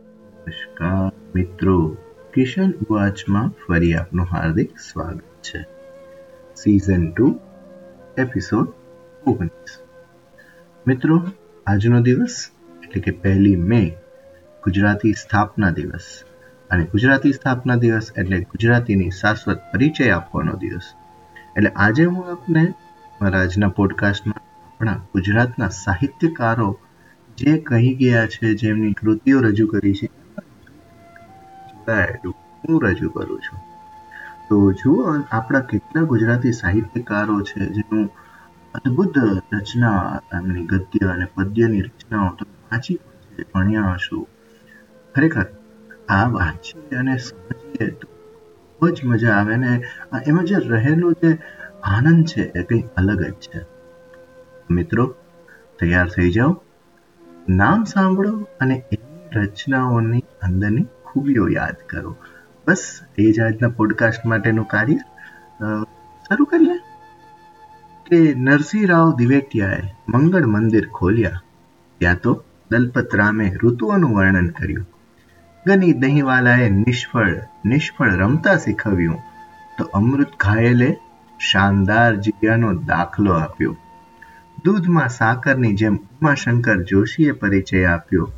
નમસ્કાર મિત્રો, કિશન વાચમાં ફરી આપનું હાર્દિક સ્વાગત છે. સિઝન ટુ એપિસોડ ઓગણીસ. મિત્રો, આજનો દિવસ, એટલે કે પહેલી મે, ગુજરાતી સ્થાપના દિવસ. અને ગુજરાતી સ્થાપના દિવસ એટલે ગુજરાતીની શાશ્વત પરિચય આપવાનો દિવસ. એટલે આજે હું આપને મારા આજના પોડકાસ્ટમાં આપણા ગુજરાતના સાહિત્યકારો જે કહી ગયા છે જેમની કૃતિઓ રજૂ કરી છે હું રજૂ કરું છું. તો જુઓ, આપણા કેટલા ગુજરાતી સાહિત્યકારો છે જેનું અદ્ભુત રચના એમની ગદ્ય અને પદ્યની રચનાઓ તો વાંચી ભણ્યા હશો. ખરેખર આ વાંચીએ અને સમજીએ તો ખૂબ જ મજા આવે ને એમાં જે રહેલો જે આનંદ છે એ કંઈ અલગ જ છે. મિત્રો, તૈયાર થઈ જાઓ. નામ સાંભળો અને એની રચનાઓની અંદરની ખૂબીઓ યાદ કરો. બસ, એ જ આજના પોડકાસ્ટ માટેનું કાર્ય. શરૂ કરીએ? કે નરસિંહરાવ દિવેટિયાએ મંગળ મંદિર ખોલ્યા. ત્યાં તો દલપત રામે ઋતુઓનું વર્ણન કર્યું. ગની દહીંવાલાએ નિષ્ફળ નિષ્ફળ રમતા શીખવ્યું. તો અમૃત ઘાયલે શાનદાર જગ્યાનો દાખલો આપ્યો. દૂધમાં સાકરની જેમ ઉમાશંકર જોશીએ પરિચય આપ્યો.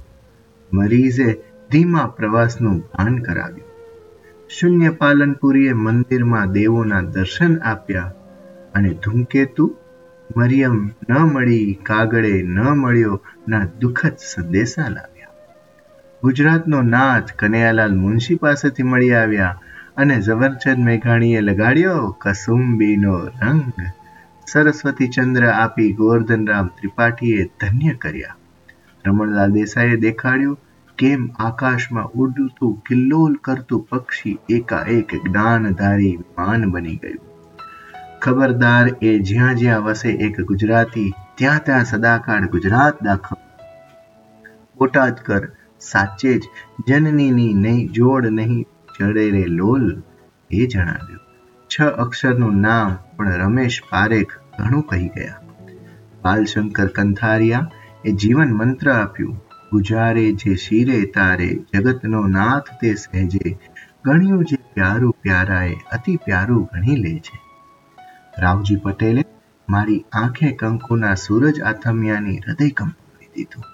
મરીઝે ધીમા પ્રવાસનું ભાન કરાવ્યું. શૂન્ય પાલનપુરીએ મંદિરમાં દેવોના દર્શન આપ્યા અને ધૂમકેતુ, મરિયમ ન મળી, કાગળે ન મળ્યો ના દુઃખદ સંદેશા લાવ્યા. ગુજરાતનો નાથ કનૈયાલાલ મુનશી પાસેથી મળી આવ્યા અને ઝવરચંદ મેઘાણીએ લગાડ્યો કસુંબીનો રંગ. સરસ્વતી ચંદ્ર આપી ગોવર્ધનરામ ત્રિપાઠીએ ધન્ય કર્યા. રમણલાલ દેસાઈએ દેખાડ્યું, કેમ આકાશમાં ઉડતું, કિલ્લોલ કરતું પક્ષી એકાએક જ્ઞાનધારી વિમાન બની ગયું? ખબરદાર એ જ્યાં જ્યાં વસે એક ગુજરાતી, ત્યાં ત્યાં સદાકાળ ગુજરાત દાખવ. બોટાદ કર, સાચે જ જનનીની નહીં જોડ નહીં ચડે રે લોલ. એ જણાવ્યું. છ અક્ષરનું નામ પણ રમેશ પારેખ ઘણું કહી ગયા. બાલશંકર કંથારિયા એ જીવન મંત્ર આપ્યું. ગુજારે જે શિરે તારે, જગતનો નાથ તે સહેજે. ગણ્યું જે પ્યારું પ્યારાએ, અતિ પ્યારું ગણી લે છે. રાવજી પટેલે મારી આંખે કંકુના સૂરજ આથમિયાની હૃદય કંપાવી દીધું.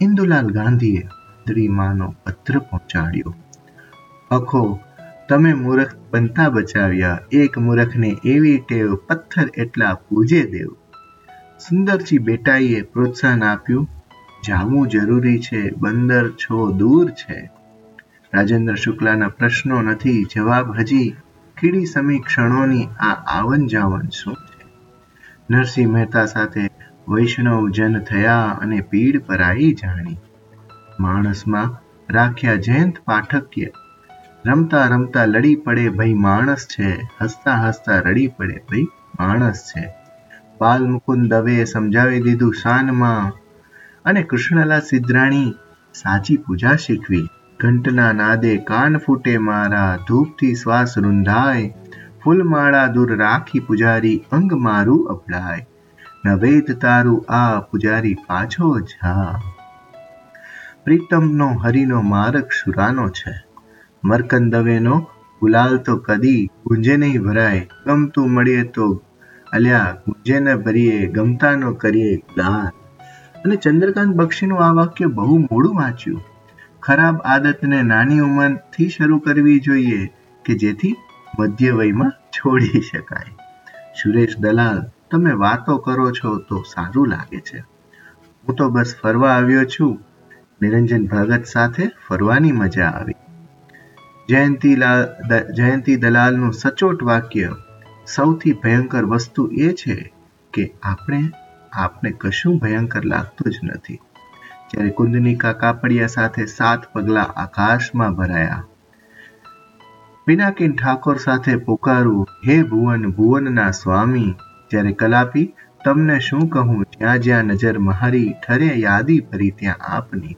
ઇન્દુલાલ ગાંધીએ માનો પત્ર પહોંચાડ્યો. અખો તમે મૂર્ખ બનતા બચાવ્યા. એક મૂર્ખને એવી ટેવ પથ્થર એટલા પૂજે દેવ. સુંદરજી બેટાઈએ પ્રોત્સાહન આપ્યું જાવું જરૂરી છે, બંદર છો દૂર છે. રાજેન્દ્ર શુક્લાના પ્રશ્નો નથી, જવાબ હજી કીડી સમીક્ષણોની આ આવન જાવન શું છે? નરસિંહ મહેતા સાથે વૈષ્ણવ જન થયા અને પીડ પરાઈ જાણી. માણસમાં રાખ્યા જયંત પાઠક્ય રમતા રમતા લડી પડે ભાઈ માણસ છે. હસતા હસતા રડી પડે ભાઈ માણસ છે. બાલ મુકુંદ દવે સમજાવી દીધું શાનમાં. અને કૃષ્ણલા સિદ્રાણી સાચી પૂજા શીખવી. ઘંટના નાદે કાન ફૂટે મારા, ધૂપથી શ્વાસ રૂંધાય. ફૂલમાળા દૂર રાખી પૂજારી અંગ મારું અપડાય. નવેદ તારું આ પૂજારી પાછો જા. પ્રીતમનો હરિનો માર્ગ શુરાનો છે. મરકન દવેનો ગુલાલ તો કદી ગુંજે નહીં ભરાય, ગમતું મળીએ તો. અલ્યા, ગુંજે ન ભરીએ ગમતાનો કરીએ ગુલાલ. અને ચંદ્રકાંત બક્ષીનું આ વાક્ય બહુ મોડું વાંચ્યું. ખરાબ આદતને નાની ઉંમરથી શરૂ કરવી જોઈએ કે જેથી મધ્ય વયમાં છોડી શકાય. સુરેશ દલાલ, તમે વાતો કરો છો તો સારું લાગે છે. હું તો બસ ફરવા આવ્યો છું. નિરંજન ભગત સાથે ફરવાની મજા આવી. જયંતીલાલ જયંતિ દલાલનું સચોટ વાક્ય સૌથી ભયંકર વસ્તુ એ છે કે આપણે, આપને કશું ભયંકર લાગતું જ નથી. જ્યારે કુંદનિકા કાપડિયા સાથે સાત પગલા આકાશમાં ભરાયા. પિનાકિન ઠાકોર સાથે પોકારું હે ભુવન, ભુવનના સ્વામી, જ્યારે કલાપી, તમને શું કહું? જ્યાં જ્યાં નજર મહારી, ઠરે યાદી ભરી ત્યાં આપની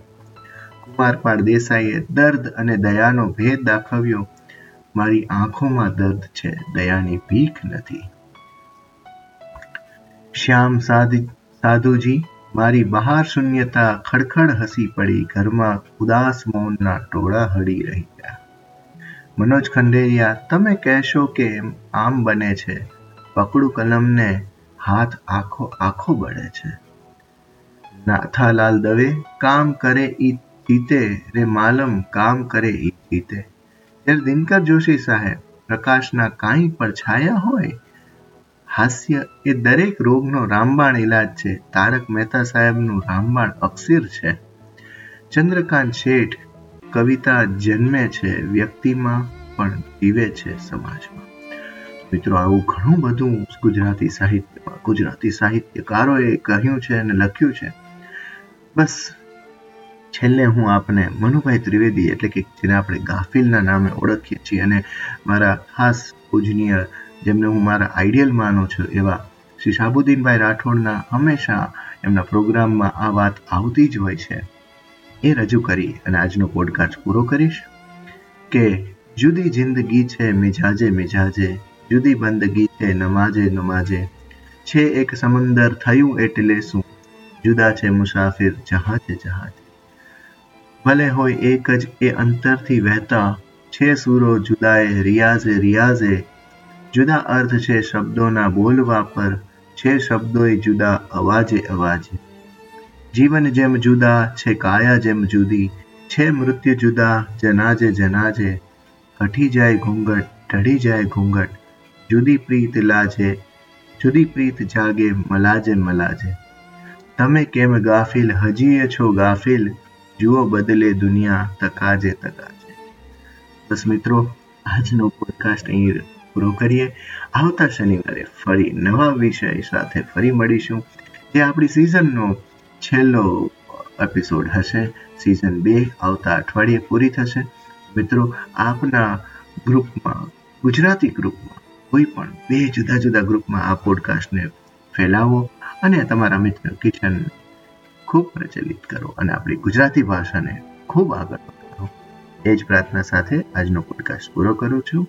કુમારપાળ દેસાઈએ દર્દ અને દયાનો ભેદ દાખવ્યો. મારી આંખોમાં દર્દ છે, દયાની ભીખ નથી. શ્યામ સાધુજી, મારી બહાર શૂન્યતા ખડખડ હસી પડી, ઘરમાં ઉદાસ મૌનના ટોળા હળી રહ્યા. મનોજ ખંડેરિયા, તમે કહેશો કે આમ બને છે. પકડું કલમને હાથ આખો આખો બળે છે. નાથાલાલ દવે, કામ કરે ઈ જીતે રે માલમ કામ કરે ઈ જીતે ત્યારે દિનકર જોશી સાહેબ પ્રકાશના કાંઈ પડછાયા હોય હાસ્ય એ દરેક રોગનો રામબાણ ઈલાજ છે તારક મહેતા સાહેબનું રામબાણ અક્ષીર છે ચંદ્રકાંત શેઠ કવિતા જન્મે છે વ્યક્તિમાં પણ જીવે છે સમાજમાં મિત્રો આવું ઘણું બધું ગુજરાતી સાહિત્યમાં, ગુજરાતી સાહિત્યકારોએ કહ્યું છે અને લખ્યું છે. બસ છેલ્લે હું આપને મનુભાઈ ત્રિવેદી એટલે કે જેને આપણે ગાફિલના નામે ઓળખીએ છીએ અને મારા ખાસ પૂજનીય જેમને હું મારા આઈડિયલ માનું છું એવા શ્રી શાબુદ્દીનભાઈ રાઠોડના હંમેશા એમના પ્રોગ્રામમાં આ વાત આવતી જ હોય છે. એ રજૂ કરી અને આજનો પોડકાસ્ટ પૂરો કરીશ કે જુદી જિંદગી છે મિજાજે મિજાજે, જુદી બંદગી છે નમાજે નમાજે, છે એક સમંદર થયું એટલે શું? જુદા છે મુસાફિર જહાજે જહાજે. ભલે હોય એક જ, એ અંતરથી વહેતા છે સૂરો જુદાએ, રિયાઝે રિયાઝે. જુદા અર્થ છે શબ્દોના બોલવા પર, છે શબ્દોય જુદા અવાજે અવાજે. જીવન જેમ જુદા, છે કાયા જેમ જુદી, છે મૃત્યુ જુદા, જનાજે જનાજે. હઠી જાય ઘૂંઘટ, ઢળી જાય ઘૂંઘટ. જુદી પ્રીત લાજે, જુદી પ્રીત જાગે, મલાજે મલાજે. તમે કેમ ગાફિલ? હજીએ છો ગાફિલ? જુઓ બદલે દુનિયા તકાજે તકાજે. બસ મિત્રો, આજનો પોડકાસ્ટ અહીં પૂરો કરીએ. આવતા શનિવારે ફરી નવા વિષય સાથે ફરી મળીશું. જે આપણી સિઝનનો છેલ્લો એપિસોડ હશે. સિઝન બે આવતા અઠવાડિયે પૂરી થશે. મિત્રો, આપના ગ્રુપમાં ગુજરાતી ગ્રુપમાં કોઈ પણ બે જુદા જુદા ગ્રુપમાં આ પોડકાસ્ટને ફેલાવો. અને તમારા મિત્ર કિચન ખૂબ પ્રચલિત કરો અને આપણી ગુજરાતી ભાષાને ખૂબ આગળ વધારો. એ જ પ્રાર્થના સાથે આજનો પોડકાસ્ટ પૂરો કરું છું.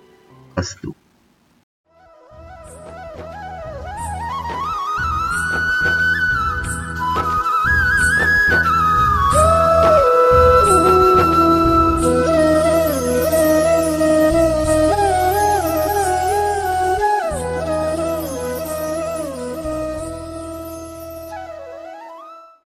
અસ્તુ.